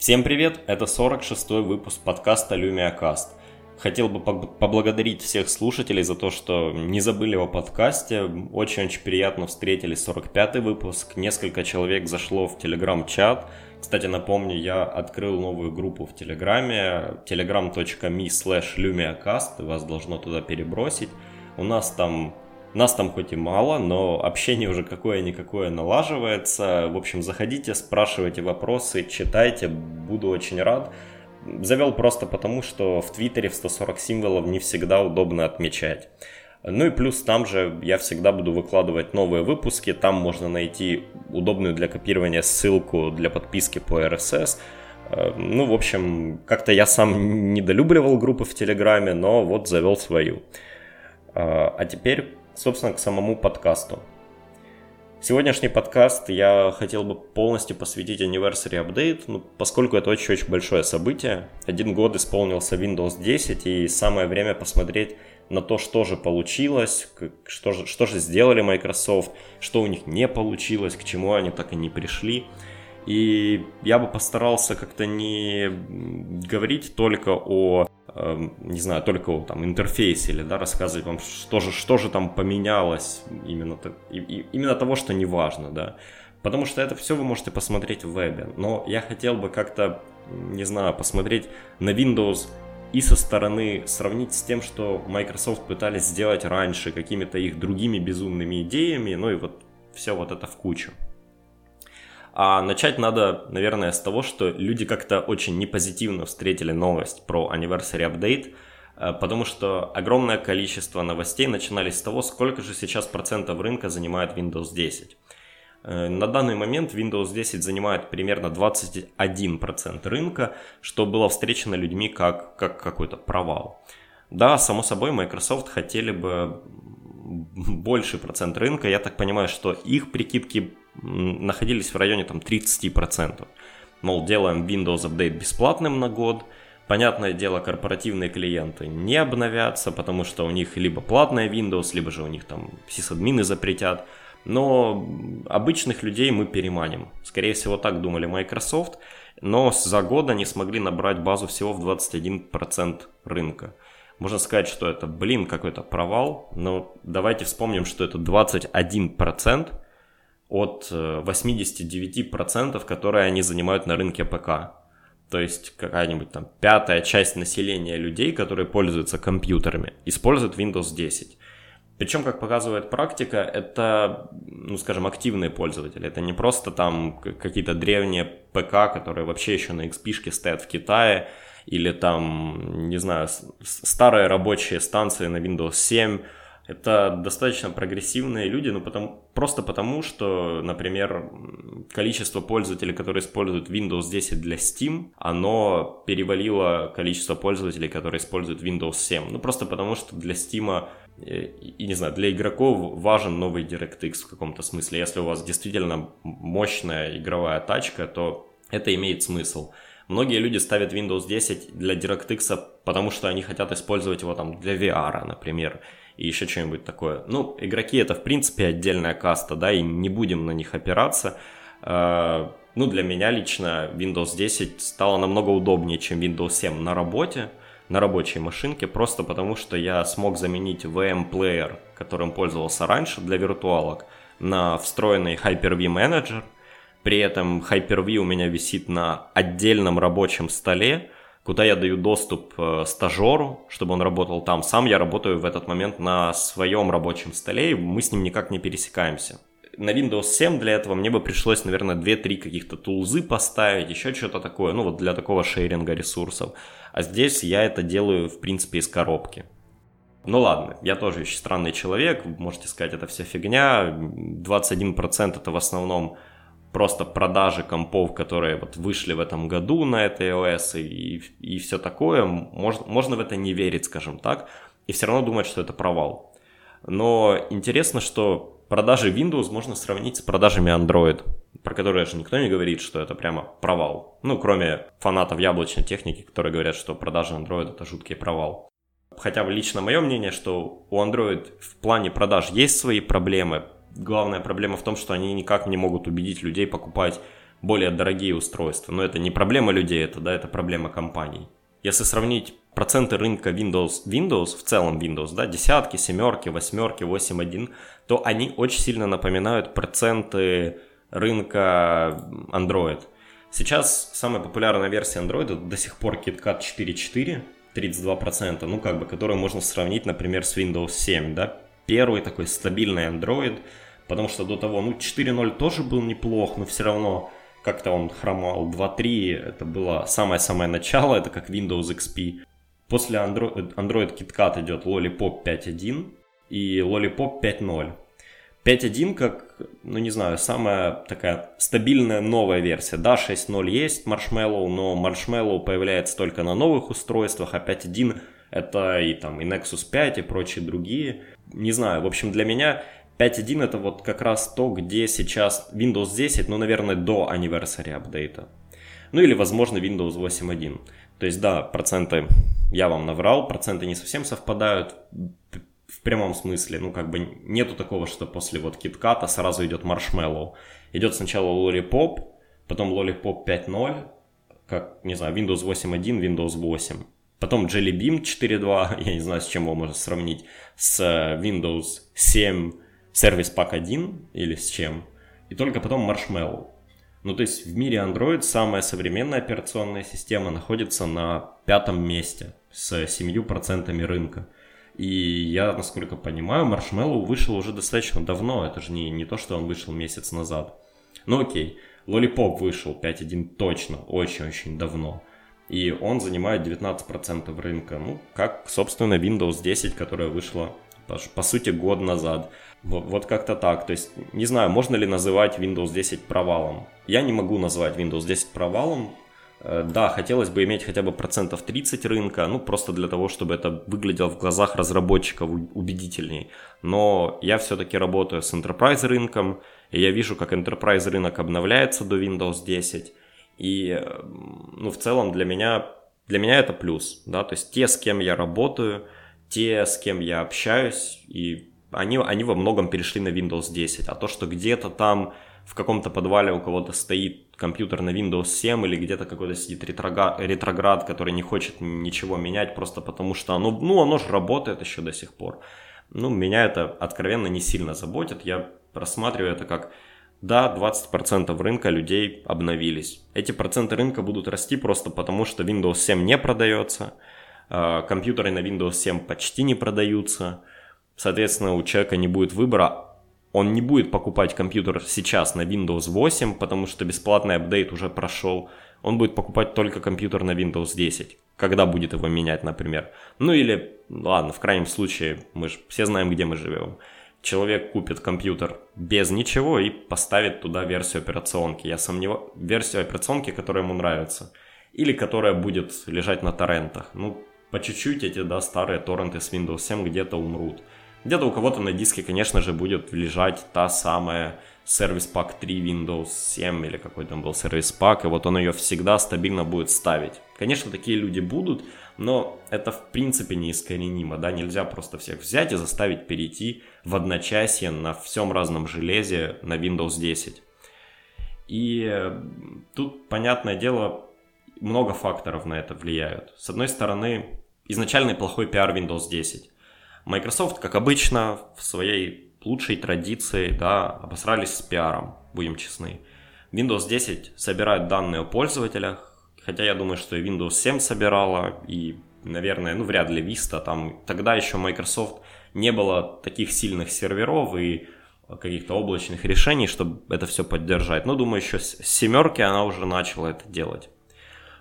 Всем привет, это 46-й выпуск подкаста LumiaCast. Хотел бы поблагодарить всех слушателей за то, что не забыли о подкасте. Очень-очень приятно встретили 45-й выпуск. Несколько человек зашло в телеграм-чат. Кстати, напомню, я открыл новую группу в Телеграме, telegram.me slash lumiacast, вас должно туда перебросить. У нас там нас там хоть и мало, но общение уже какое-никакое налаживается. В общем, заходите, спрашивайте вопросы, читайте, буду очень рад. Завел просто потому, что в Твиттере в 140 символов не всегда удобно отмечать. Ну и плюс там же я всегда буду выкладывать новые выпуски, там можно найти удобную для копирования ссылку для подписки по RSS. Э, ну, в общем, как-то я сам недолюбливал группы в Телеграме, но вот завел свою. Э, а теперь, собственно, к самому подкасту. Сегодняшний подкаст я хотел бы полностью посвятить Anniversary Update, ну, поскольку это очень-очень большое событие. Один год исполнился Windows 10, и самое время посмотреть на то, что же получилось, что же, что же сделали Microsoft, что у них не получилось, к чему они так и не пришли. И я бы постарался как-то не говорить только о, не знаю, только там, интерфейсе или да, рассказывать вам, что же, что же там поменялось, именно, именно того, что не важно, да. Потому что это все вы можете посмотреть в вебе. Но я хотел бы как-то, не знаю, посмотреть на Windows и со стороны сравнить с тем, что Microsoft пытались сделать раньше какими-то их другими безумными идеями, ну и вот все вот это в кучу. А начать надо, наверное, с того, что люди как-то очень непозитивно встретили новость про Anniversary Update, э, потому что огромное количество новостей начинались с того, сколько же сейчас процентов рынка занимает Windows 10. Э, на данный момент Windows 10 занимает примерно 21% рынка, что было встречено людьми как, как какой-то провал. Да, само собой, Microsoft хотели бы больше процент рынка. Я так понимаю, что их прикидки находились в районе там, 30%. Мол, делаем Windows Update бесплатным на год. Понятное дело, корпоративные клиенты не обновятся, потому что у них либо платная Windows, либо же у них там сисадмины запретят – но обычных людей мы переманим. Скорее всего, так думали Microsoft, но за год они смогли набрать базу всего в 21% рынка. Можно сказать, что это, блин, какой-то провал, но давайте вспомним, что это 21% от 89%, э, которые они занимают на рынке ПК. То есть какая-нибудь там пятая часть населения людей, которые пользуются компьютерами, используют Windows 10. Причем, как показывает практика, это, ну, скажем, активные пользователи. Это не просто там какие-то древние ПК, которые вообще еще на XP стоят в Китае, или там, не знаю, старые рабочие станции на Windows 7. Это достаточно прогрессивные люди, ну, потому, просто потому, что, например, количество пользователей, которые используют Windows 10 для Steam, оно перевалило количество пользователей, которые используют Windows 7. Ну, просто потому, что для Steam и, не знаю, для игроков важен новый DirectX в каком-то смысле. Если у вас действительно мощная игровая тачка, то это имеет смысл. Многие люди ставят Windows 10 для DirectX, потому что они хотят использовать его там для VR, например, и еще что-нибудь такое. Ну, игроки это в принципе отдельная каста, да, и не будем на них опираться. А, ну, для меня лично Windows 10 стало намного удобнее, чем Windows 7 на работе, на рабочей машинке, просто потому что я смог заменить VM-плеер, которым пользовался раньше для виртуалок, на встроенный Hyper-V менеджер. При этом Hyper-V у меня висит на отдельном рабочем столе, куда я даю доступ э, стажеру, чтобы он работал там. Сам я работаю в этот момент на своем рабочем столе, и мы с ним никак не пересекаемся на Windows 7 для этого мне бы пришлось, наверное, 2-3 каких-то тулзы поставить, еще что-то такое, ну вот для такого шейринга ресурсов. А здесь я это делаю, в принципе, из коробки. Ну ладно, я тоже еще странный человек, можете сказать, это вся фигня. 21% это в основном просто продажи компов, которые вот вышли в этом году на этой iOS и, и все такое. Можно, можно в это не верить, скажем так, и все равно думать, что это провал. Но интересно, что продажи Windows можно сравнить с продажами Android, про которые же никто не говорит, что это прямо провал. Ну, кроме фанатов яблочной техники, которые говорят, что продажи Android это жуткий провал. Хотя лично мое мнение, что у Android в плане продаж есть свои проблемы. Главная проблема в том, что они никак не могут убедить людей покупать более дорогие устройства. Но это не проблема людей, это, да, это проблема компаний. Если сравнить проценты рынка Windows, Windows, в целом Windows, да, десятки, семерки, восьмерки, 8.1, то они очень сильно напоминают проценты рынка Android. Сейчас самая популярная версия Android до сих пор KitKat 4.4, 32%, ну как бы, которую можно сравнить, например, с Windows 7, да, первый такой стабильный Android, потому что до того, ну 4.0 тоже был неплох, но все равно как-то он хромал 2.3, это было самое-самое начало, это как Windows XP. После Android, Android KitKat идет Lollipop 5.1 и Lollipop 5.0. 5.1 как, ну не знаю, самая такая стабильная новая версия. Да, 6.0 есть Marshmallow, но Marshmallow появляется только на новых устройствах, а 5.1 это и там и Nexus 5 и прочие другие. Не знаю, в общем для меня 5.1 это вот как раз то, где сейчас Windows 10, ну наверное до anniversary апдейта. Ну или возможно Windows 8.1. То есть да, проценты я вам наврал, проценты не совсем совпадают в прямом смысле, ну, как бы нету такого, что после вот KitKat сразу идет Marshmallow. Идет сначала Lollipop, потом Lollipop 5.0, как, не знаю, Windows 8.1, Windows 8. Потом Jelly Bean 4.2, я не знаю, с чем его можно сравнить, с Windows 7 Service Pack 1 или с чем. И только потом Marshmallow. Ну, то есть в мире Android самая современная операционная система находится на пятом месте с 7% рынка. И я, насколько понимаю, Маршмеллоу вышел уже достаточно давно. Это же не, не то, что он вышел месяц назад. Ну окей, Lollipop вышел 5.1 точно, очень-очень давно. И он занимает 19% рынка. Ну, как, собственно, Windows 10, которая вышла, по, сути, год назад. Вот, вот как-то так. То есть, не знаю, можно ли называть Windows 10 провалом. Я не могу назвать Windows 10 провалом, Э, да, хотелось бы иметь хотя бы процентов 30 рынка, ну просто для того, чтобы это выглядело в глазах разработчиков убедительней. Но я все-таки работаю с enterprise рынком, и я вижу, как enterprise рынок обновляется до Windows 10. И ну, в целом для меня, для меня это плюс. Да? То есть те, с кем я работаю, те, с кем я общаюсь, и они, они во многом перешли на Windows 10. А то, что где-то там в каком-то подвале у кого-то стоит компьютер на Windows 7 или где-то какой-то сидит ретроград, ретроград, который не хочет ничего менять просто потому что оно, ну, оно же работает еще до сих пор. Ну, меня это откровенно не сильно заботит. Я рассматриваю это как да, 20% рынка людей обновились. Эти проценты рынка будут расти просто потому, что Windows 7 не продается, а, компьютеры на Windows 7 почти не продаются, соответственно, у человека не будет выбора, он не будет покупать компьютер сейчас на Windows 8, потому что бесплатный апдейт уже прошел. Он будет покупать только компьютер на Windows 10, когда будет его менять, например. Ну или, ладно, в крайнем случае, мы же все знаем, где мы живем. Человек купит компьютер без ничего и поставит туда версию операционки. Я сомневаюсь, версию операционки, которая ему нравится. Или которая будет лежать на торрентах. Ну, по чуть-чуть эти, да, старые торренты с Windows 7 где-то умрут. Где-то у кого-то на диске, конечно же, будет лежать та самая Service Pack 3 Windows 7 или какой там был Service Pack, и вот он ее всегда стабильно будет ставить. Конечно, такие люди будут, но это в принципе неискоренимо, да, нельзя просто всех взять и заставить перейти в одночасье на всем разном железе на Windows 10. И тут, понятное дело, много факторов на это влияют. С одной стороны, изначальный плохой пиар Windows 10. Microsoft, как обычно, в своей лучшей традиции, да, обосрались с пиаром, будем честны. Windows 10 собирает данные о пользователях, хотя я думаю, что и Windows 7 собирала, и, наверное, ну, вряд ли Vista, там тогда еще Microsoft не было таких сильных серверов и каких-то облачных решений, чтобы это все поддержать. Но, думаю, еще с семерки она уже начала это делать.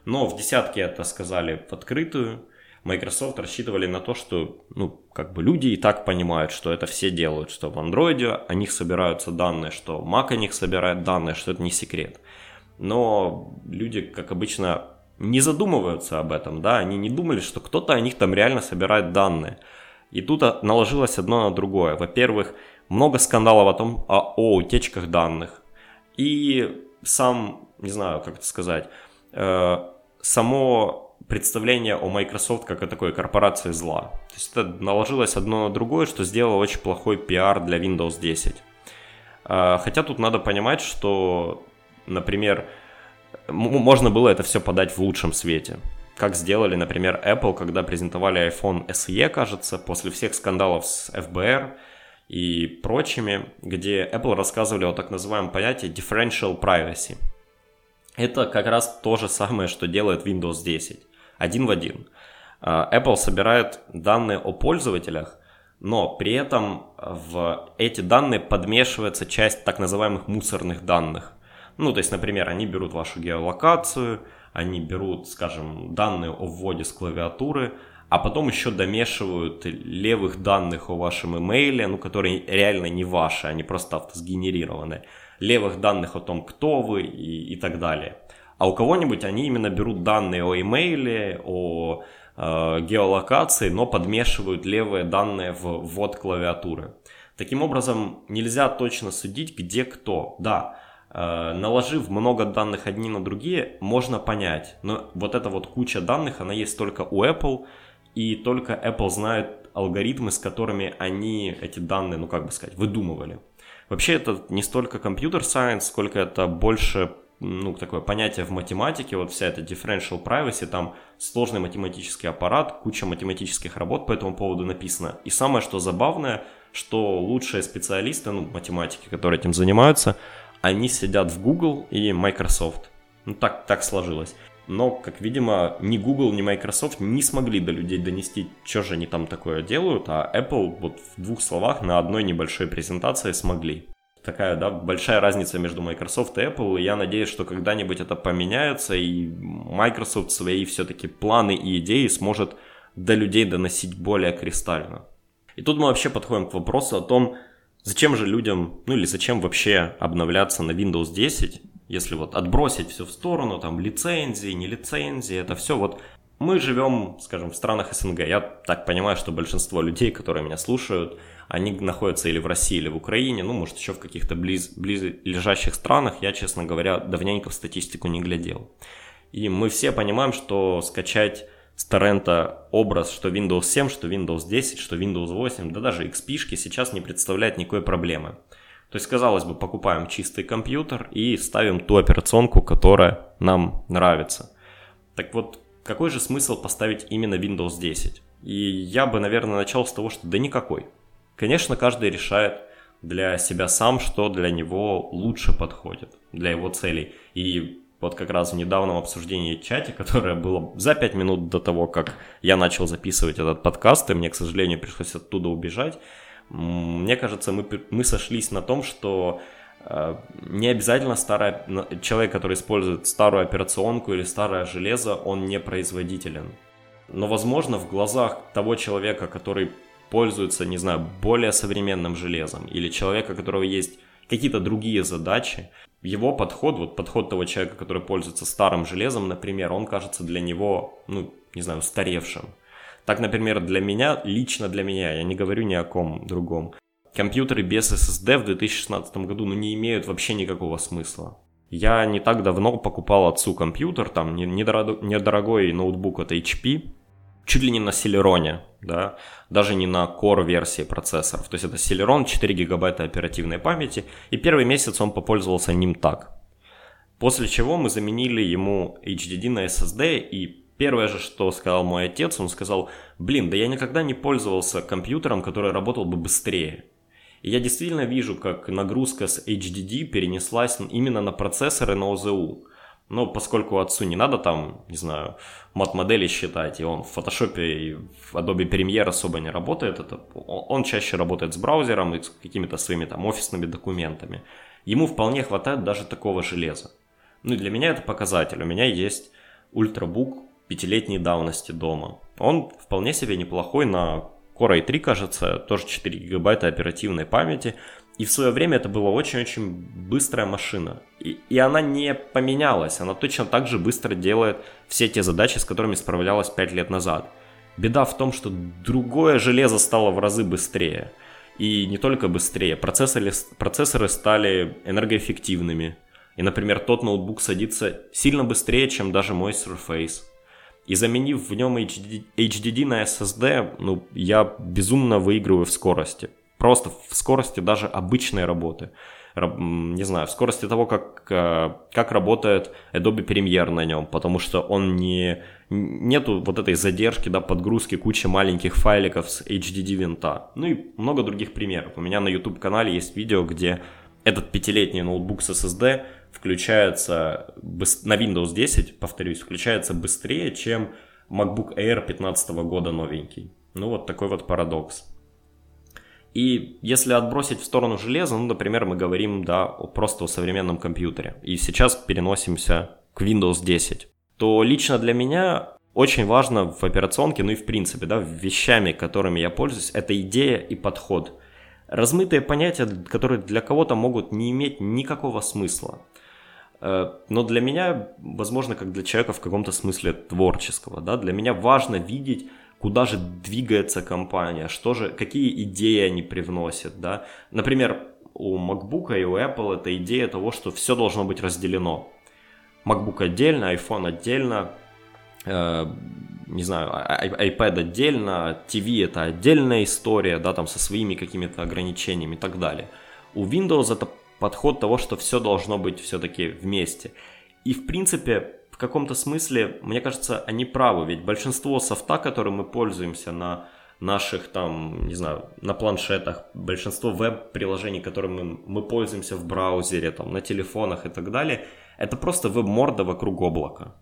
Но в десятке это сказали в открытую, Microsoft рассчитывали на то, что, ну, как бы люди и так понимают, что это все делают, что в Android о них собираются данные, что Mac о них собирает данные, что это не секрет. Но люди, как обычно, не задумываются об этом, да, они не думали, что кто-то о них там реально собирает данные. И тут наложилось одно на другое. Во-первых, много скандалов о том, о, о утечках данных. И сам, не знаю, как это сказать, э, само представление о Microsoft как о такой корпорации зла. То есть это наложилось одно на другое, что сделало очень плохой пиар для Windows 10. А, хотя тут надо понимать, что например, можно было это все подать в лучшем свете. Как сделали, например, Apple, когда презентовали iPhone SE, кажется, после всех скандалов с FBR и прочими, где Apple рассказывали о так называемом понятии differential privacy. Это как раз то же самое, что делает Windows 10. Один в один. А, Apple собирает данные о пользователях, но при этом в эти данные подмешивается часть так называемых мусорных данных. Ну, то есть, например, они берут вашу геолокацию, они берут, скажем, данные о вводе с клавиатуры, а потом еще домешивают левых данных о вашем имейле, ну, которые реально не ваши, они просто автосгенерированы, левых данных о том, кто вы и, и так далее. А у кого-нибудь они именно берут данные о имейле, о э, геолокации, но подмешивают левые данные в ввод клавиатуры. Таким образом, нельзя точно судить, где кто. Да, наложив много данных одни на другие, можно понять. Но вот эта вот куча данных, она есть только у Apple, и только Apple знает алгоритмы, с которыми они эти данные, ну как бы сказать, выдумывали. Вообще это не столько компьютер сайенс, сколько это больше ну, такое понятие в математике, вот вся эта differential privacy, там сложный математический аппарат, куча математических работ по этому поводу написано. И самое, что забавное, что лучшие специалисты, ну, математики, которые этим занимаются, они сидят в Google и Microsoft. Ну, так, так сложилось. Но, как видимо, ни Google, ни Microsoft не смогли до людей донести, что же они там такое делают, а Apple вот в двух словах на одной небольшой презентации смогли. Такая, да, большая разница между Microsoft и Apple, и я надеюсь, что когда-нибудь это поменяется, и Microsoft свои все-таки планы и идеи сможет до людей доносить более кристально. И тут мы вообще подходим к вопросу о том, Зачем же людям, ну или зачем вообще обновляться на Windows 10, если вот отбросить все в сторону, там лицензии, не лицензии, это все вот мы живем, скажем, в странах СНГ. Я так понимаю, что большинство людей, которые меня слушают, они находятся или в России, или в Украине, ну, может, еще в каких-то близ, близ лежащих странах. Я, честно говоря, давненько в статистику не глядел. И мы все понимаем, что скачать с торрента образ, что Windows 7, что Windows 10, что Windows 8, да даже XP сейчас не представляет никакой проблемы. То есть, казалось бы, покупаем чистый компьютер и ставим ту операционку, которая нам нравится. Так вот, какой же смысл поставить именно Windows 10? И я бы, наверное, начал с того, что да никакой. Конечно, каждый решает для себя сам, что для него лучше подходит, для его целей. И вот как раз в недавнем обсуждении чате, которое было за 5 минут до того, как я начал записывать этот подкаст, и мне, к сожалению, пришлось оттуда убежать, мне кажется, мы, мы сошлись на том, что э, не обязательно старая, человек, который использует старую операционку или старое железо, он не производителен. Но, возможно, в глазах того человека, который пользуется, не знаю, более современным железом, или человека, у которого есть какие-то другие задачи, его подход, вот подход того человека, который пользуется старым железом, например, он кажется для него, ну, не знаю, устаревшим. Так, например, для меня, лично для меня, я не говорю ни о ком другом, компьютеры без SSD в 2016 году, ну, не имеют вообще никакого смысла. Я не так давно покупал отцу компьютер, там недорогой ноутбук от HP, чуть ли не на Celeron, да, даже не на Core версии процессоров. То есть это Celeron, 4 гигабайта оперативной памяти, и первый месяц он попользовался ним так. После чего мы заменили ему HDD на SSD, и первое же, что сказал мой отец, он сказал, блин, да я никогда не пользовался компьютером, который работал бы быстрее. И я действительно вижу, как нагрузка с HDD перенеслась именно на процессоры на OZU. Но поскольку отцу не надо там, не знаю, мат-модели считать, и он в Photoshop и в Adobe Premiere особо не работает, это, он чаще работает с браузером и с какими-то своими там офисными документами. Ему вполне хватает даже такого железа. Ну и для меня это показатель. У меня есть ультрабук пятилетней давности дома. Он вполне себе неплохой на Core i3, кажется, тоже 4 гигабайта оперативной памяти. И в свое время это была очень-очень быстрая машина. И, и она не поменялась, она точно так же быстро делает все те задачи, с которыми справлялась 5 лет назад. Беда в том, что другое железо стало в разы быстрее. И не только быстрее, процессоры, процессоры стали энергоэффективными. И, например, тот ноутбук садится сильно быстрее, чем даже мой Surface. И заменив в нем HDD, HDD на SSD, ну, я безумно выигрываю в скорости. Просто в скорости даже обычной работы. не знаю, в скорости того, как, э, как работает Adobe Premiere на нем, потому что он не, нету вот этой задержки, да, подгрузки кучи маленьких файликов с HDD винта. Ну и много других примеров. У меня на YouTube канале есть видео, где этот пятилетний ноутбук с SSD включается на Windows 10, повторюсь, включается быстрее, чем MacBook Air 15 года новенький. Ну вот такой вот парадокс. И если отбросить в сторону железа, ну, например, мы говорим, да, просто о современном компьютере, и сейчас переносимся к Windows 10, то лично для меня очень важно в операционке, ну и в принципе, да, вещами, которыми я пользуюсь, это идея и подход. Размытые понятия, которые для кого-то могут не иметь никакого смысла. Э, но для меня, возможно, как для человека в каком-то смысле творческого, да, для меня важно видеть куда же двигается компания, что же, какие идеи они привносят, да. Например, у MacBook и у Apple это идея того, что все должно быть разделено. MacBook отдельно, iPhone отдельно, э, не знаю, iPad отдельно, TV это отдельная история, да, там со своими какими-то ограничениями и так далее. У Windows это подход того, что все должно быть все-таки вместе. И в принципе каком-то смысле, мне кажется, они правы, ведь большинство софта, которым мы пользуемся на наших там, не знаю, на планшетах, большинство веб-приложений, которыми мы, мы пользуемся в браузере, там, на телефонах и так далее, это просто веб-морда вокруг облака.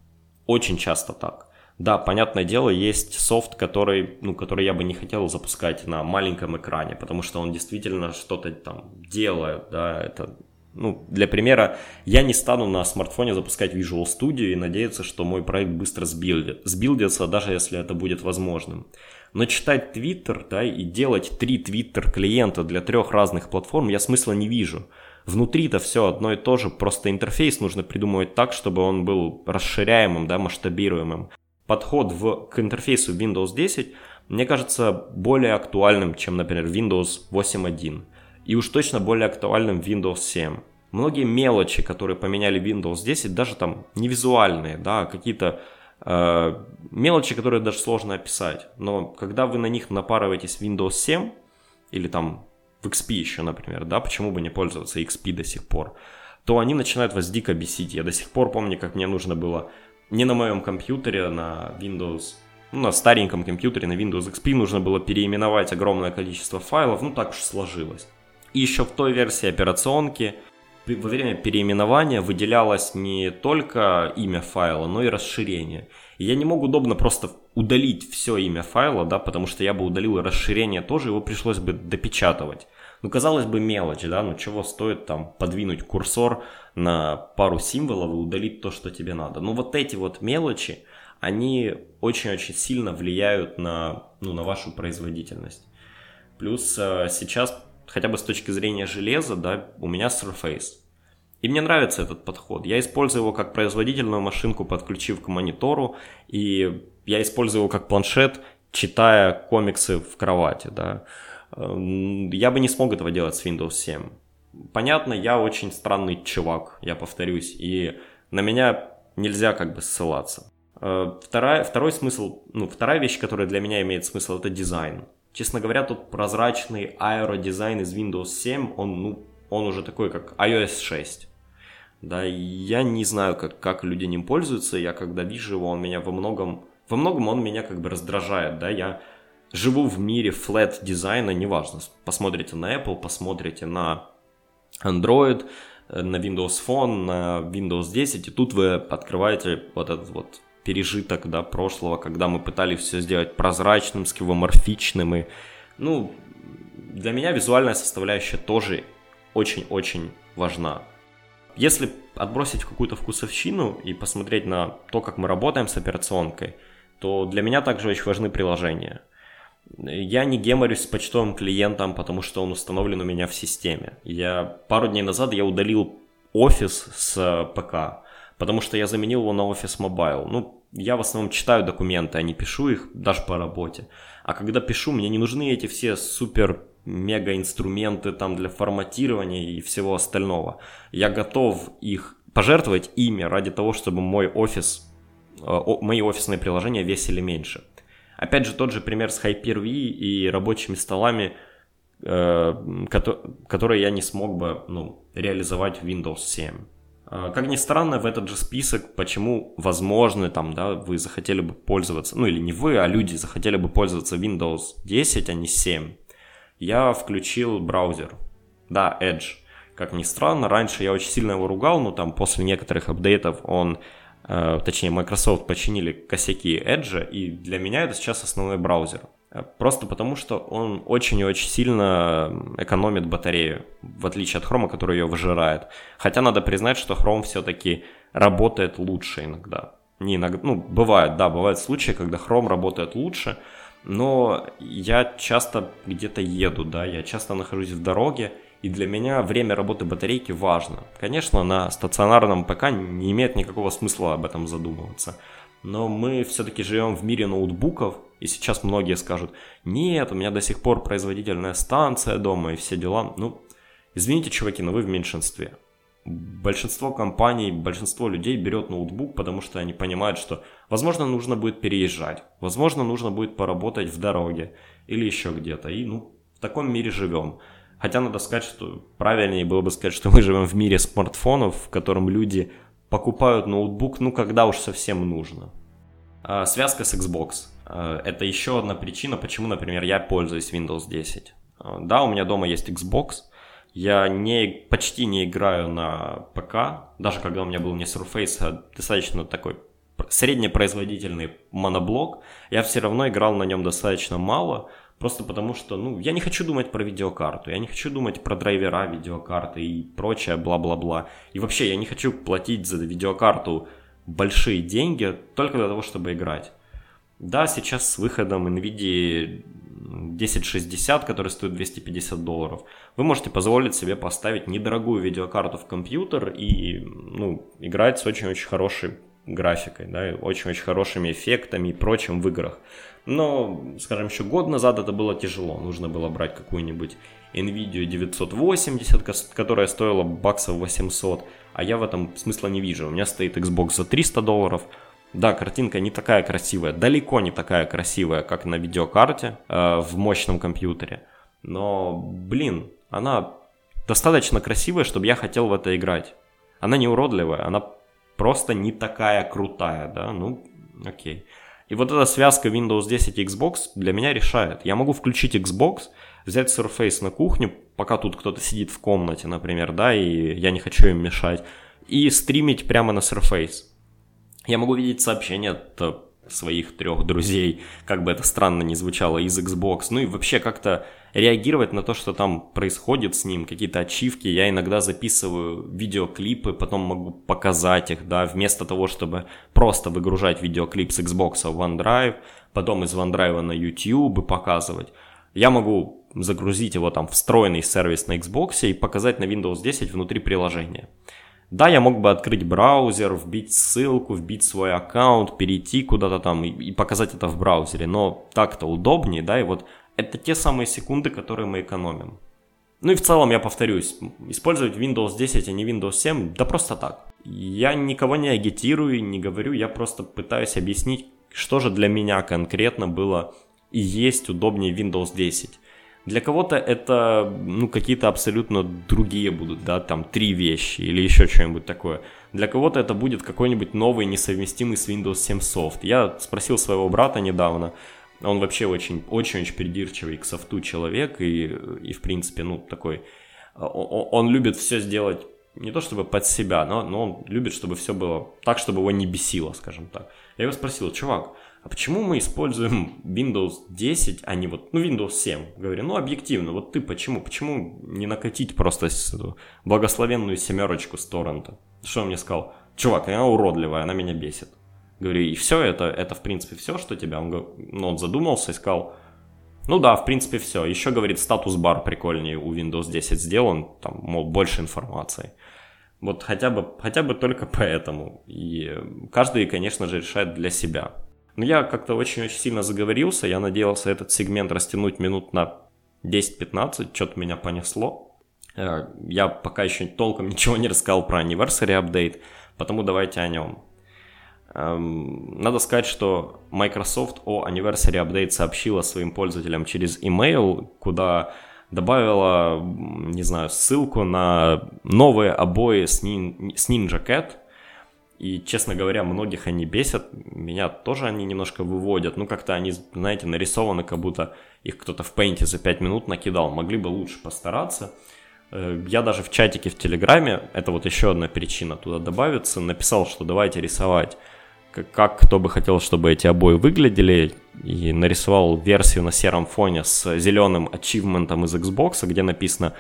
Очень часто так. Да, понятное дело, есть софт, который, ну, который я бы не хотел запускать на маленьком экране, потому что он действительно что-то там делает, да, это ну, для примера, я не стану на смартфоне запускать Visual Studio и надеяться, что мой проект быстро сбилдит, сбилдится, даже если это будет возможным. Но читать Twitter, да, и делать три Twitter клиента для трех разных платформ я смысла не вижу. Внутри-то все одно и то же, просто интерфейс нужно придумывать так, чтобы он был расширяемым, да, масштабируемым. Подход в, к интерфейсу Windows 10 мне кажется более актуальным, чем, например, Windows 8.1 и уж точно более актуальным Windows 7. Многие мелочи, которые поменяли Windows 10, даже там не визуальные, да, а какие-то э, мелочи, которые даже сложно описать. Но когда вы на них напарываетесь Windows 7 или там в XP еще, например, да, почему бы не пользоваться XP до сих пор, то они начинают вас дико бесить. Я до сих пор помню, как мне нужно было не на моем компьютере, а на Windows ну, на стареньком компьютере, на Windows XP нужно было переименовать огромное количество файлов, ну так уж сложилось. И еще в той версии операционки во время переименования выделялось не только имя файла, но и расширение. И я не мог удобно просто удалить все имя файла, да, потому что я бы удалил расширение тоже, его пришлось бы допечатывать. Ну, казалось бы, мелочь, да, ну чего стоит там подвинуть курсор на пару символов и удалить то, что тебе надо. Но вот эти вот мелочи, они очень-очень сильно влияют на, ну, на вашу производительность. Плюс э, сейчас хотя бы с точки зрения железа, да, у меня Surface. И мне нравится этот подход. Я использую его как производительную машинку, подключив к монитору, и я использую его как планшет, читая комиксы в кровати, да. Эм, я бы не смог этого делать с Windows 7. Понятно, я очень странный чувак, я повторюсь, и на меня нельзя как бы ссылаться. Э, вторая, второй смысл, ну, вторая вещь, которая для меня имеет смысл, это дизайн. Честно говоря, тут прозрачный аэродизайн из Windows 7, он, ну, он уже такой, как iOS 6. Да, я не знаю, как, как люди ним пользуются, я когда вижу его, он меня во многом, во многом он меня как бы раздражает, да, я живу в мире flat дизайна, неважно, посмотрите на Apple, посмотрите на Android, э, на Windows Phone, на Windows 10, и тут вы открываете вот этот вот пережиток да, прошлого, когда мы пытались все сделать прозрачным, скивоморфичным. И, ну, для меня визуальная составляющая тоже очень-очень важна. Если отбросить какую-то вкусовщину и посмотреть на то, как мы работаем с операционкой, то для меня также очень важны приложения. Я не геморюсь с почтовым клиентом, потому что он установлен у меня в системе. Я пару дней назад я удалил офис с ПК, потому что я заменил его на Office Mobile. Ну, я в основном читаю документы, а не пишу их даже по работе. А когда пишу, мне не нужны эти все супер мега инструменты там для форматирования и всего остального. Я готов их пожертвовать ими ради того, чтобы мой офис, э, мои офисные приложения весили меньше. Опять же, тот же пример с Hyper-V и рабочими столами. э, которые я не смог бы ну, реализовать в Windows 7. Э, как ни странно, в этот же список, почему, возможно, там, да, вы захотели бы пользоваться, ну или не вы, а люди захотели бы пользоваться Windows 10, а не 7, я включил браузер. Да, Edge. Как ни странно, раньше я очень сильно его ругал, но там после некоторых апдейтов он, э, точнее, Microsoft починили косяки Edge, и для меня это сейчас основной браузер. Э, просто потому, что он очень и очень сильно экономит батарею, в отличие от Chrome, который ее выжирает. Хотя надо признать, что Chrome все-таки работает лучше иногда. Не иногда, ну, бывает, да, бывают случаи, когда Chrome работает лучше, но я часто где-то еду, да, я часто нахожусь в дороге, и для меня время работы батарейки важно. Конечно, на стационарном ПК не имеет никакого смысла об этом задумываться. Но мы все-таки живем в мире ноутбуков, и сейчас многие скажут, нет, у меня до сих пор производительная станция дома и все дела. Ну, извините, чуваки, но вы в меньшинстве. Большинство компаний, большинство людей берет ноутбук, потому что они понимают, что, возможно, нужно будет переезжать, возможно, нужно будет поработать в дороге или еще где-то. И, ну, в таком мире живем. Хотя надо сказать, что правильнее было бы сказать, что мы живем в мире смартфонов, в котором люди покупают ноутбук, ну, когда уж совсем нужно. А, связка с Xbox. А, это еще одна причина, почему, например, я пользуюсь Windows 10. А, да, у меня дома есть Xbox, я не, почти не играю на ПК, даже когда у меня был не Surface, а достаточно такой среднепроизводительный моноблок, я все равно играл на нем достаточно мало, Просто потому что, ну, я не хочу думать про видеокарту, я не хочу думать про драйвера видеокарты и прочее, бла-бла-бла. И вообще, я не хочу платить за видеокарту большие деньги только для того, чтобы играть. Да, сейчас с выходом NVIDIA 1060, который стоит 250 долларов, вы можете позволить себе поставить недорогую видеокарту в компьютер и ну, играть с очень-очень хорошей графикой, да, очень-очень хорошими эффектами и прочим в играх. Но, скажем, еще год назад это было тяжело. Нужно было брать какую-нибудь NVIDIA 980, которая стоила баксов 800, а я в этом смысла не вижу. У меня стоит Xbox за 300 долларов. Да, картинка не такая красивая, далеко не такая красивая, как на видеокарте э, в мощном компьютере. Но, блин, она достаточно красивая, чтобы я хотел в это играть. Она не уродливая, она просто не такая крутая, да, ну, окей. И вот эта связка Windows 10 и Xbox для меня решает. Я могу включить Xbox, взять Surface на кухню, пока тут кто-то сидит в комнате, например, да, и я не хочу им мешать, и стримить прямо на Surface. Я могу видеть сообщения от своих трех друзей, как бы это странно ни звучало, из Xbox. Ну и вообще как-то реагировать на то, что там происходит с ним, какие-то ачивки. Я иногда записываю видеоклипы, потом могу показать их, да, вместо того, чтобы просто выгружать видеоклип с Xbox в OneDrive, потом из OneDrive на YouTube и показывать. Я могу загрузить его там встроенный сервис на Xbox и показать на Windows 10 внутри приложения. Да, я мог бы открыть браузер, вбить ссылку, вбить свой аккаунт, перейти куда-то там и, и показать это в браузере, но так-то удобнее, да, и вот это те самые секунды, которые мы экономим. Ну и в целом, я повторюсь, использовать Windows 10, а не Windows 7, да просто так. Я никого не агитирую, не говорю, я просто пытаюсь объяснить, что же для меня конкретно было и есть удобнее Windows 10. Для кого-то это ну, какие-то абсолютно другие будут, да, там три вещи или еще что-нибудь такое. Для кого-то это будет какой-нибудь новый, несовместимый с Windows 7 софт. Я спросил своего брата недавно, он вообще очень-очень придирчивый к софту человек и, и в принципе, ну, такой, он, он любит все сделать не то чтобы под себя, но, но он любит, чтобы все было так, чтобы его не бесило, скажем так. Я его спросил, чувак, а почему мы используем Windows 10, а не вот, ну, Windows 7? Говорю, ну, объективно, вот ты почему? Почему не накатить просто благословенную семерочку с торрента? Что он мне сказал? Чувак, она уродливая, она меня бесит. Говорю, и все это, это в принципе все, что тебя? Он, ну, он задумался и сказал, ну да, в принципе все. Еще, говорит, статус-бар прикольнее у Windows 10 сделан, там, мол, больше информации. Вот хотя бы, хотя бы только поэтому. И каждый, конечно же, решает для себя. Но я как-то очень-очень сильно заговорился, я надеялся этот сегмент растянуть минут на 10-15, что-то меня понесло. Э, я пока еще толком ничего не рассказал про Anniversary Update, потому давайте о нем. Эм, надо сказать, что Microsoft о Anniversary Update сообщила своим пользователям через email, куда добавила, не знаю, ссылку на новые обои с, нин, с Ninja Cat. И, честно говоря, многих они бесят. Меня тоже они немножко выводят. Ну, как-то они, знаете, нарисованы, как будто их кто-то в пейнте за 5 минут накидал. Могли бы лучше постараться. Э, я даже в чатике в Телеграме, это вот еще одна причина туда добавится, написал, что давайте рисовать как кто бы хотел, чтобы эти обои выглядели, и нарисовал версию на сером фоне с зеленым ачивментом из Xbox, где написано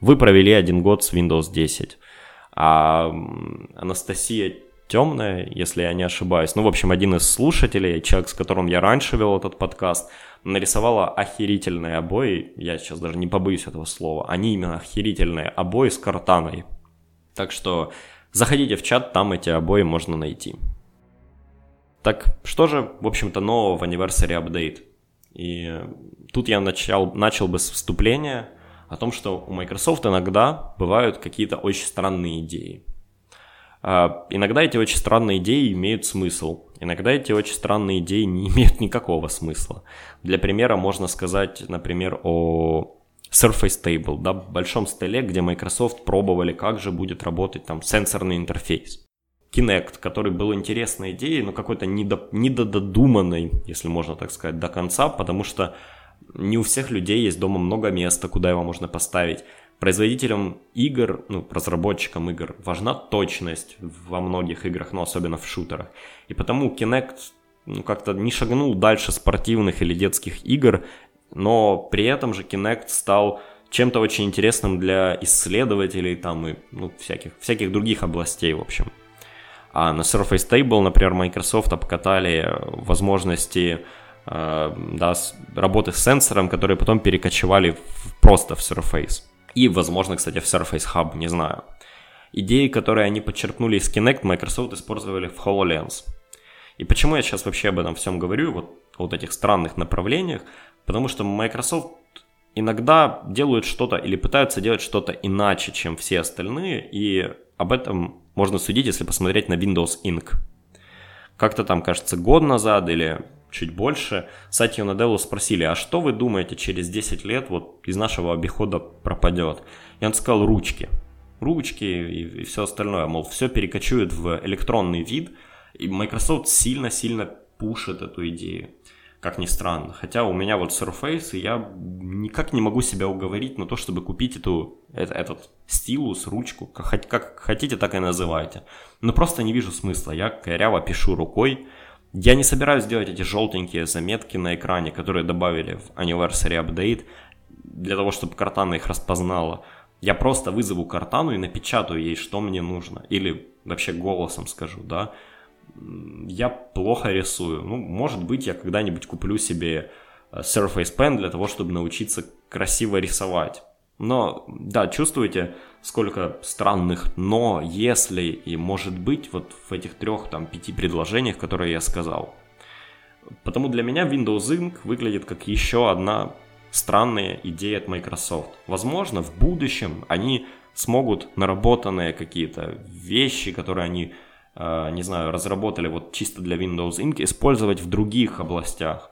«Вы провели один год с Windows 10». А Анастасия Темная, если я не ошибаюсь, ну, в общем, один из слушателей, человек, с которым я раньше вел этот подкаст, нарисовала охерительные обои, я сейчас даже не побоюсь этого слова, они именно охерительные обои с картаной. Так что заходите в чат, там эти обои можно найти. Так что же, в общем-то, нового в Anniversary Update? И тут я начал, начал бы с вступления о том, что у Microsoft иногда бывают какие-то очень странные идеи. А, иногда эти очень странные идеи имеют смысл, иногда эти очень странные идеи не имеют никакого смысла. Для примера можно сказать, например, о Surface Table, да, большом столе, где Microsoft пробовали, как же будет работать там сенсорный интерфейс. Kinect, который был интересной идеей, но какой-то недо, недодуманной, если можно так сказать, до конца, потому что не у всех людей есть дома много места, куда его можно поставить. Производителям игр, ну, разработчикам игр важна точность во многих играх, но особенно в шутерах. И потому Kinect ну, как-то не шагнул дальше спортивных или детских игр, но при этом же Kinect стал чем-то очень интересным для исследователей там и ну, всяких, всяких других областей, в общем. А на Surface Table, например, Microsoft обкатали возможности э, да, работы с сенсором, которые потом перекочевали в, просто в Surface. И, возможно, кстати, в Surface Hub, не знаю. Идеи, которые они подчеркнули из Kinect, Microsoft использовали в HoloLens. И почему я сейчас вообще об этом всем говорю, вот вот этих странных направлениях? Потому что Microsoft иногда делают что-то или пытаются делать что-то иначе, чем все остальные, и об этом можно судить, если посмотреть на Windows Inc. Как-то там, кажется, год назад или чуть больше, Сатью Наделу спросили, а что вы думаете через 10 лет вот из нашего обихода пропадет? И он сказал ручки. Ручки и, и все остальное, мол, все перекочует в электронный вид, и Microsoft сильно-сильно пушит эту идею как ни странно. Хотя у меня вот Surface, и я никак не могу себя уговорить на то, чтобы купить эту, это, этот стилус, ручку, как, как хотите, так и называйте. Но просто не вижу смысла. Я коряво пишу рукой. Я не собираюсь делать эти желтенькие заметки на экране, которые добавили в Anniversary Update, для того, чтобы Картана их распознала. Я просто вызову Картану и напечатаю ей, что мне нужно. Или вообще голосом скажу, да я плохо рисую. Ну, может быть, я когда-нибудь куплю себе э, Surface Pen для того, чтобы научиться красиво рисовать. Но, да, чувствуете, сколько странных «но», «если» и «может быть» вот в этих трех, там, пяти предложениях, которые я сказал. Потому для меня Windows Inc. выглядит как еще одна странная идея от Microsoft. Возможно, в будущем они смогут наработанные какие-то вещи, которые они не знаю, разработали вот чисто для Windows Inc. использовать в других областях.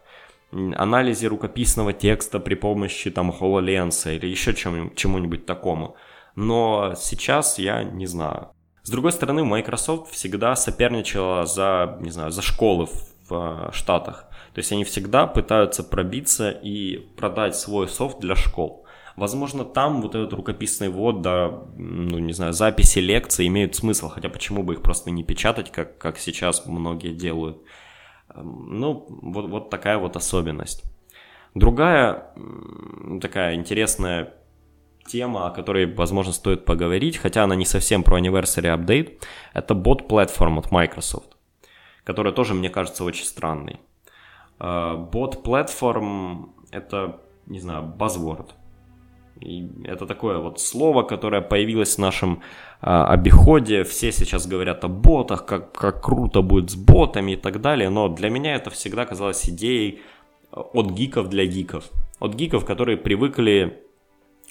Анализе рукописного текста при помощи там HoloLens или еще чему-нибудь такому. Но сейчас я не знаю. С другой стороны, Microsoft всегда соперничала за, не знаю, за школы в э, Штатах. То есть они всегда пытаются пробиться и продать свой софт для школ. Возможно, там вот этот рукописный ввод, да, ну, не знаю, записи лекций имеют смысл, хотя почему бы их просто не печатать, как, как сейчас многие делают. Эм, ну, вот, вот такая вот особенность. Другая такая интересная тема, о которой, возможно, стоит поговорить, хотя она не совсем про Anniversary Update, это бот-платформ от Microsoft, которая тоже, мне кажется, очень странной. Бот-платформ — это, не знаю, buzzword — и это такое вот слово, которое появилось в нашем а, обиходе. Все сейчас говорят о ботах, как, как круто будет с ботами и так далее. Но для меня это всегда казалось идеей от гиков для гиков. От гиков, которые привыкли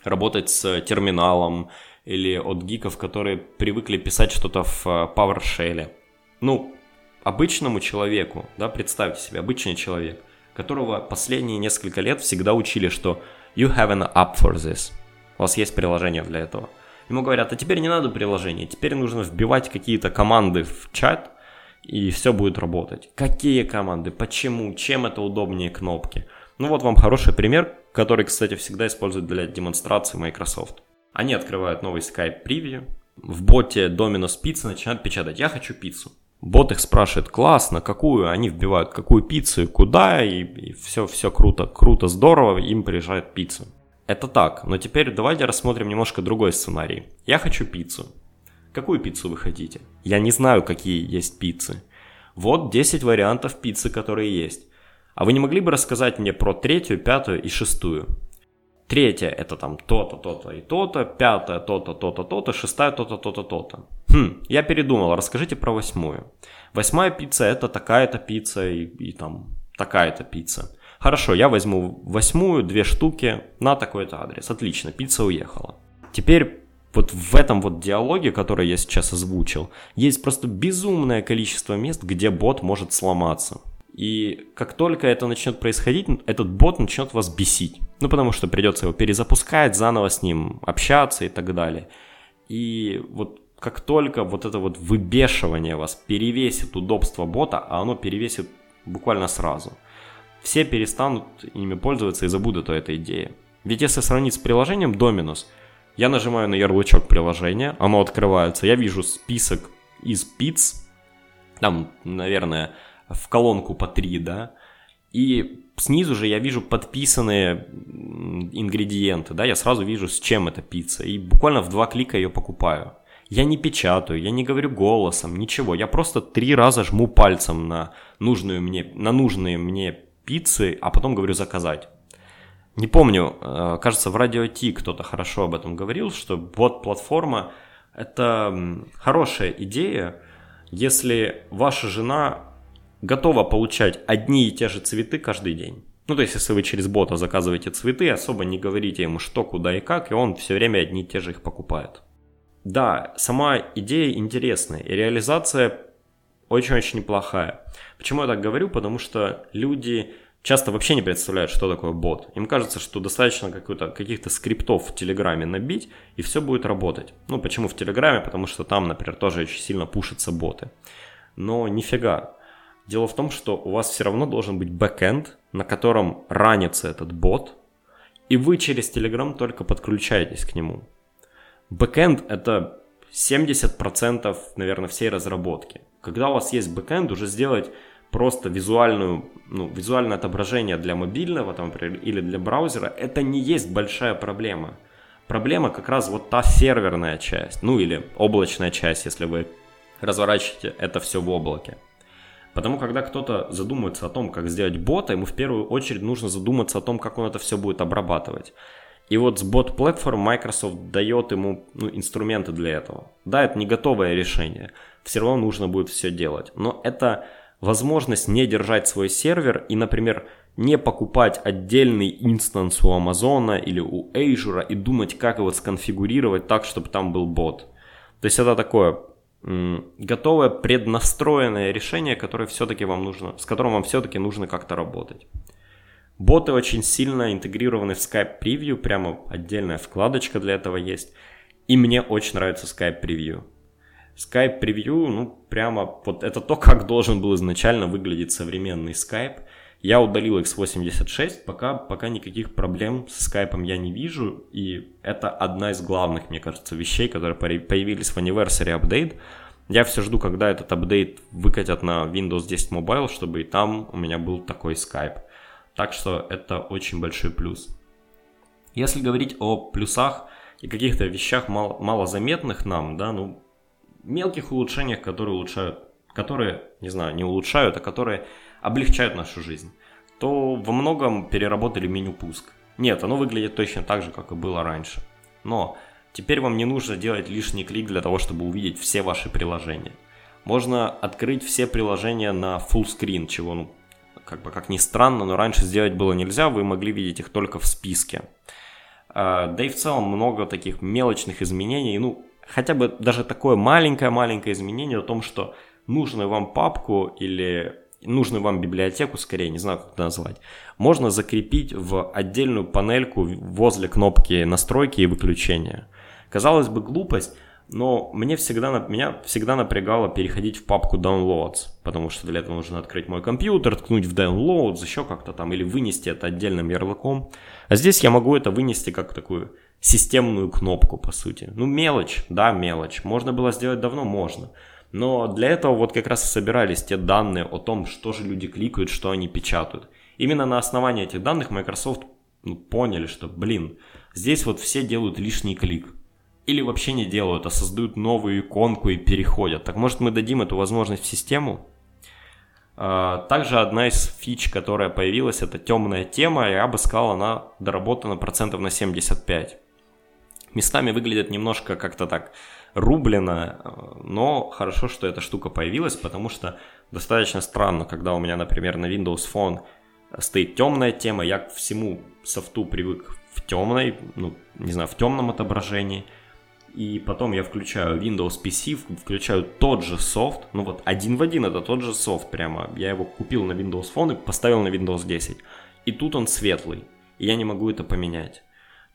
работать с терминалом, или от гиков, которые привыкли писать что-то в а, PowerShell. Ну, обычному человеку, да, представьте себе, обычный человек, которого последние несколько лет всегда учили, что You have an app for this. У вас есть приложение для этого. Ему говорят, а теперь не надо приложение, теперь нужно вбивать какие-то команды в чат, и все будет работать. Какие команды, почему, чем это удобнее кнопки. Ну вот вам хороший пример, который, кстати, всегда используют для демонстрации Microsoft. Они открывают новый Skype Preview, в боте Domino's Pizza начинают печатать «Я хочу пиццу». Бот их спрашивает, классно, какую, они вбивают какую пиццу и куда, и, и все, все круто, круто, здорово, им приезжает пицца. Это так, но теперь давайте рассмотрим немножко другой сценарий. Я хочу пиццу. Какую пиццу вы хотите? Я не знаю, какие есть пиццы. Вот 10 вариантов пиццы, которые есть. А вы не могли бы рассказать мне про третью, пятую и шестую? Третья это там то-то, то-то и то-то, пятая то-то, то-то, то-то, шестая то-то, то-то, то-то. Хм, я передумал, расскажите про восьмую. Восьмая пицца это такая-то пицца и, и там такая-то пицца. Хорошо, я возьму восьмую, две штуки на такой-то адрес. Отлично, пицца уехала. Теперь вот в этом вот диалоге, который я сейчас озвучил, есть просто безумное количество мест, где бот может сломаться. И как только это начнет происходить, этот бот начнет вас бесить. Ну, потому что придется его перезапускать, заново с ним общаться и так далее. И вот как только вот это вот выбешивание вас перевесит удобство бота, а оно перевесит буквально сразу, все перестанут ими пользоваться и забудут о этой идее. Ведь если сравнить с приложением Dominus, я нажимаю на ярлычок приложения, оно открывается, я вижу список из пиц, там, наверное, в колонку по 3, да, и снизу же я вижу подписанные ингредиенты, да, я сразу вижу, с чем эта пицца, и буквально в два клика ее покупаю. Я не печатаю, я не говорю голосом, ничего, я просто три раза жму пальцем на нужную мне, на нужные мне пиццы, а потом говорю заказать. Не помню, э, кажется, в радио Ти кто-то хорошо об этом говорил, что бот-платформа – это хорошая идея, если ваша жена готова получать одни и те же цветы каждый день. Ну, то есть, если вы через бота заказываете цветы, особо не говорите ему что, куда и как, и он все время одни и те же их покупает. Да, сама идея интересная, и реализация очень-очень неплохая. Почему я так говорю? Потому что люди часто вообще не представляют, что такое бот. Им кажется, что достаточно каких-то скриптов в Телеграме набить, и все будет работать. Ну, почему в Телеграме? Потому что там, например, тоже очень сильно пушатся боты. Но нифига. Дело в том, что у вас все равно должен быть бэкэнд, на котором ранится этот бот, и вы через Telegram только подключаетесь к нему. Бэкэнд — это 70%, наверное, всей разработки. Когда у вас есть бэкэнд, уже сделать просто визуальную, ну, визуальное отображение для мобильного там, или для браузера, это не есть большая проблема. Проблема как раз вот та серверная часть, ну или облачная часть, если вы разворачиваете это все в облаке. Потому когда кто-то задумается о том, как сделать бота, ему в первую очередь нужно задуматься о том, как он это все будет обрабатывать. И вот с бот Platform Microsoft дает ему ну, инструменты для этого. Да, это не готовое решение, все равно нужно будет все делать. Но это возможность не держать свой сервер и, например, не покупать отдельный инстанс у Амазона или у Azure и думать, как его сконфигурировать так, чтобы там был бот. То есть это такое готовое преднастроенное решение, которое все-таки вам нужно, с которым вам все-таки нужно как-то работать. Боты очень сильно интегрированы в Skype Preview, прямо отдельная вкладочка для этого есть. И мне очень нравится Skype Preview. Skype Preview, ну, прямо вот это то, как должен был изначально выглядеть современный Skype. Я удалил X86, пока, пока никаких проблем с скайпом я не вижу, и это одна из главных, мне кажется, вещей, которые появились в Anniversary Update. Я все жду, когда этот апдейт выкатят на Windows 10 Mobile, чтобы и там у меня был такой скайп. Так что это очень большой плюс. Если говорить о плюсах и каких-то вещах мало, малозаметных нам, да, ну, мелких улучшениях, которые улучшают, которые, не знаю, не улучшают, а которые облегчают нашу жизнь, то во многом переработали меню пуск. Нет, оно выглядит точно так же, как и было раньше. Но теперь вам не нужно делать лишний клик для того, чтобы увидеть все ваши приложения. Можно открыть все приложения на full screen, чего, ну, как бы как ни странно, но раньше сделать было нельзя, вы могли видеть их только в списке. А, да и в целом много таких мелочных изменений, ну, хотя бы даже такое маленькое-маленькое изменение о том, что нужную вам папку или нужную вам библиотеку, скорее, не знаю, как это назвать, можно закрепить в отдельную панельку возле кнопки настройки и выключения. Казалось бы, глупость, но мне всегда, меня всегда напрягало переходить в папку Downloads, потому что для этого нужно открыть мой компьютер, ткнуть в Downloads, еще как-то там, или вынести это отдельным ярлыком. А здесь я могу это вынести как такую системную кнопку, по сути. Ну, мелочь, да, мелочь. Можно было сделать давно, можно. Но для этого вот как раз и собирались те данные о том, что же люди кликают, что они печатают. Именно на основании этих данных Microsoft ну, поняли, что, блин, здесь вот все делают лишний клик. Или вообще не делают, а создают новую иконку и переходят. Так может мы дадим эту возможность в систему? А, также одна из фич, которая появилась, это темная тема. Я бы сказал, она доработана процентов на 75. Местами выглядит немножко как-то так рублено, но хорошо, что эта штука появилась, потому что достаточно странно, когда у меня, например, на Windows Phone стоит темная тема, я к всему софту привык в темной, ну, не знаю, в темном отображении, и потом я включаю Windows PC, включаю тот же софт, ну вот один в один это тот же софт прямо, я его купил на Windows Phone и поставил на Windows 10, и тут он светлый, и я не могу это поменять.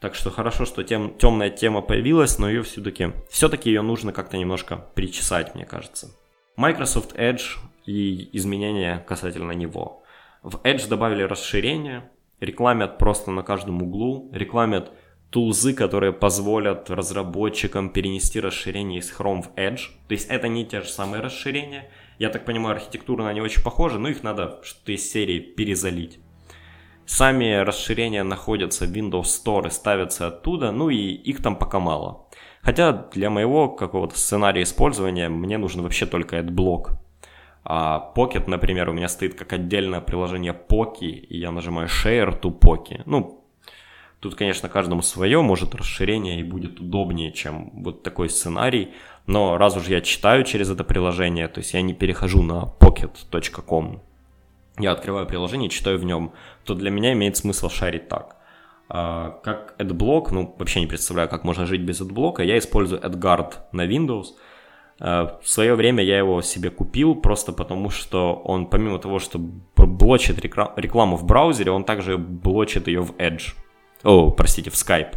Так что хорошо, что тем, темная тема появилась, но ее все-таки, все-таки ее нужно как-то немножко причесать, мне кажется. Microsoft Edge и изменения касательно него. В Edge добавили расширение, рекламят просто на каждом углу, рекламят тулзы, которые позволят разработчикам перенести расширение из Chrome в Edge. То есть это не те же самые расширения. Я так понимаю, архитектурно они очень похожи, но их надо что-то из серии перезалить. Сами расширения находятся в Windows Store и ставятся оттуда, ну и их там пока мало. Хотя для моего какого-то сценария использования мне нужен вообще только AdBlock. А Pocket, например, у меня стоит как отдельное приложение Pocky, и я нажимаю Share to Pocky. Ну, тут, конечно, каждому свое, может расширение и будет удобнее, чем вот такой сценарий. Но раз уж я читаю через это приложение, то есть я не перехожу на pocket.com, я открываю приложение, читаю в нем, то для меня имеет смысл шарить так. А, как AdBlock, ну вообще не представляю, как можно жить без AdBlock, я использую AdGuard на Windows. А, в свое время я его себе купил просто потому, что он помимо того, что блочит рекламу в браузере, он также блочит ее в Edge. О, простите, в Skype.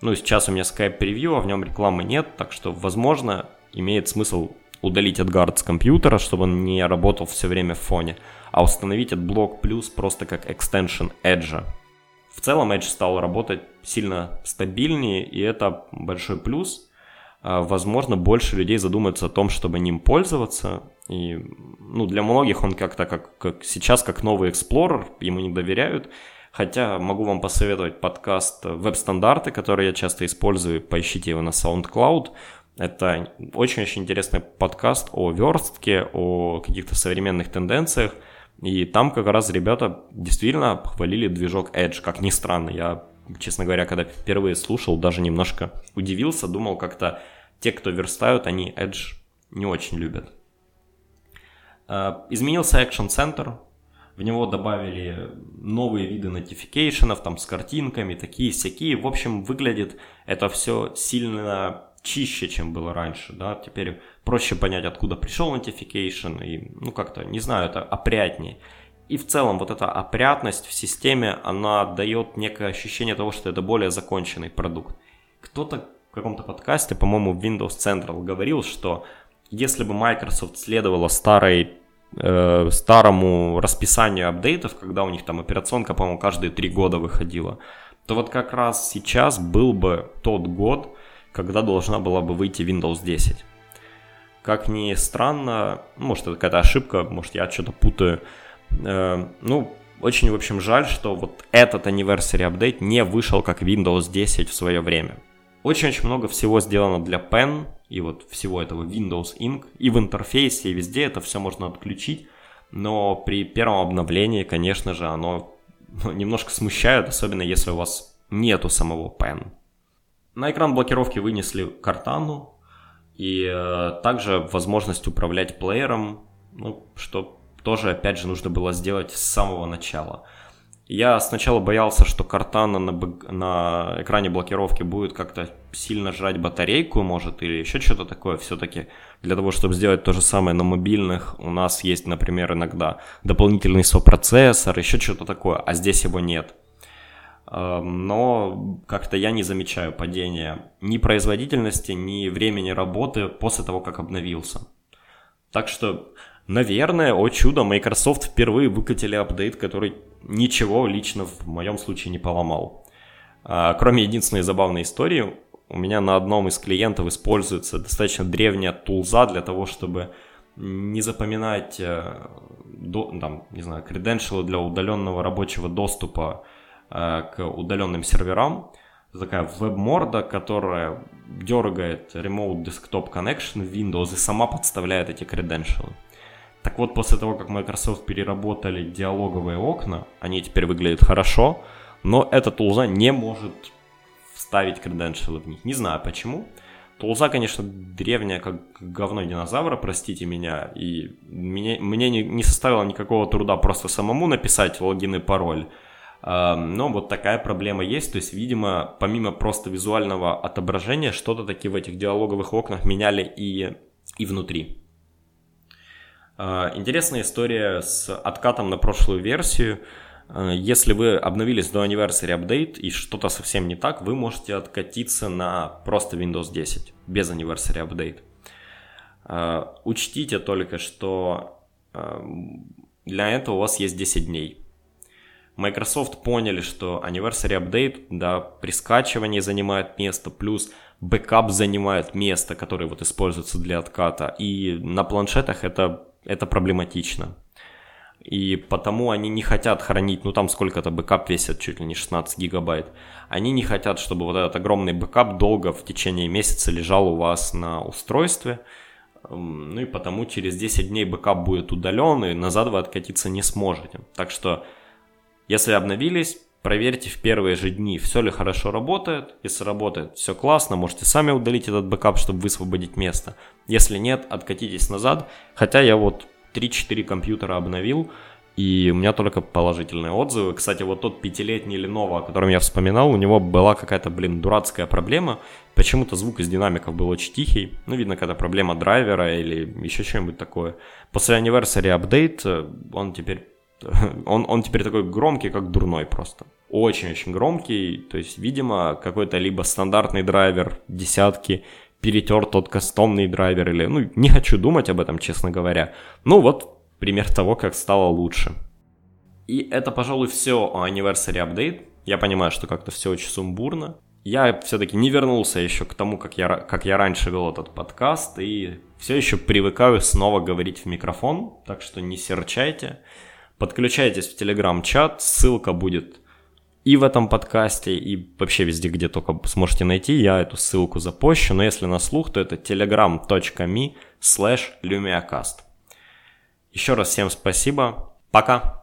Ну, сейчас у меня Skype превью, а в нем рекламы нет, так что, возможно, имеет смысл удалить AdGuard с компьютера, чтобы он не работал все время в фоне а установить AdBlock Plus просто как extension Edge. В целом Edge стал работать сильно стабильнее, и это большой плюс. А, возможно, больше людей задумаются о том, чтобы ним пользоваться. И ну, для многих он как-то как, как сейчас как новый Explorer, ему не доверяют. Хотя могу вам посоветовать подкаст «Веб-стандарты», который я часто использую. Поищите его на SoundCloud. Это очень-очень интересный подкаст о верстке, о каких-то современных тенденциях – и там как раз ребята действительно похвалили движок Edge, как ни странно. Я, честно говоря, когда впервые слушал, даже немножко удивился, думал как-то те, кто верстают, они Edge не очень любят. А, изменился Action Center, в него добавили новые виды нотификейшенов, там с картинками, такие всякие. В общем, выглядит это все сильно чище, чем было раньше, да, теперь проще понять, откуда пришел notification, и, ну, как-то, не знаю, это опрятнее. И в целом вот эта опрятность в системе, она дает некое ощущение того, что это более законченный продукт. Кто-то в каком-то подкасте, по-моему, в Windows Central говорил, что если бы Microsoft следовала старой э, старому расписанию апдейтов, когда у них там операционка, по-моему, каждые три года выходила, то вот как раз сейчас был бы тот год, когда должна была бы выйти Windows 10. Как ни странно, может это какая-то ошибка, может я что-то путаю, э, ну, очень, в общем, жаль, что вот этот anniversary апдейт не вышел как Windows 10 в свое время. Очень-очень много всего сделано для Pen и вот всего этого Windows Ink, и в интерфейсе, и везде это все можно отключить, но при первом обновлении, конечно же, оно ну, немножко смущает, особенно если у вас нету самого Pen. На экран блокировки вынесли картану и э, также возможность управлять плеером, ну, что тоже, опять же, нужно было сделать с самого начала. Я сначала боялся, что Картана на, на экране блокировки будет как-то сильно жрать батарейку, может, или еще что-то такое. Все-таки для того, чтобы сделать то же самое на мобильных, у нас есть, например, иногда дополнительный сопроцессор, еще что-то такое, а здесь его нет. Эм, но как-то я не замечаю падения ни производительности, ни времени работы после того, как обновился. Так что, наверное, о чудо, Microsoft впервые выкатили апдейт, который ничего лично в моем случае не поломал. А, кроме единственной забавной истории, у меня на одном из клиентов используется достаточно древняя тулза для того, чтобы не запоминать, э, там, не знаю, credential для удаленного рабочего доступа э, к удаленным серверам. Такая веб-морда, которая дергает Remote Desktop Connection в Windows и сама подставляет эти credentials. Так вот, после того, как Microsoft переработали диалоговые окна, они теперь выглядят хорошо, но эта тулза не может вставить credentials в них. Не знаю почему. Тулза, конечно, древняя, как говно динозавра, простите меня, и мне, мне не, не составило никакого труда просто самому написать логин и пароль. Но вот такая проблема есть, то есть, видимо, помимо просто визуального отображения, что-то таки в этих диалоговых окнах меняли и, и внутри. А, интересная история с откатом на прошлую версию. А, если вы обновились до Anniversary Update и что-то совсем не так, вы можете откатиться на просто Windows 10 без Anniversary Update. А, учтите только, что для этого у вас есть 10 дней. Microsoft поняли, что Anniversary Update, да, при скачивании занимает место, плюс бэкап занимает место, которое вот используется для отката. И на планшетах это это проблематично. И потому они не хотят хранить, ну там сколько-то бэкап весит, чуть ли не 16 гигабайт. Они не хотят, чтобы вот этот огромный бэкап долго в течение месяца лежал у вас на устройстве. Ну и потому через 10 дней бэкап будет удален, и назад вы откатиться не сможете. Так что, если обновились, проверьте в первые же дни, все ли хорошо работает. Если работает, все классно, можете сами удалить этот бэкап, чтобы высвободить место. Если нет, откатитесь назад. Хотя я вот 3-4 компьютера обновил, и у меня только положительные отзывы. Кстати, вот тот пятилетний Lenovo, о котором я вспоминал, у него была какая-то, блин, дурацкая проблема. Почему-то звук из динамиков был очень тихий. Ну, видно, какая-то проблема драйвера или еще что-нибудь такое. После Anniversary Update э, он теперь он, он теперь такой громкий, как дурной просто. Очень-очень громкий, то есть, видимо, какой-то либо стандартный драйвер десятки перетер тот кастомный драйвер или... Ну, не хочу думать об этом, честно говоря. Ну, вот пример того, как стало лучше. И это, пожалуй, все о Anniversary Update. Я понимаю, что как-то все очень сумбурно. Я все-таки не вернулся еще к тому, как я, как я раньше вел этот подкаст, и все еще привыкаю снова говорить в микрофон, так что не серчайте. Подключайтесь в телеграм-чат, ссылка будет и в этом подкасте, и вообще везде, где только сможете найти, я эту ссылку запущу, но если на слух, то это telegram.me slash lumiacast. Еще раз всем спасибо, пока!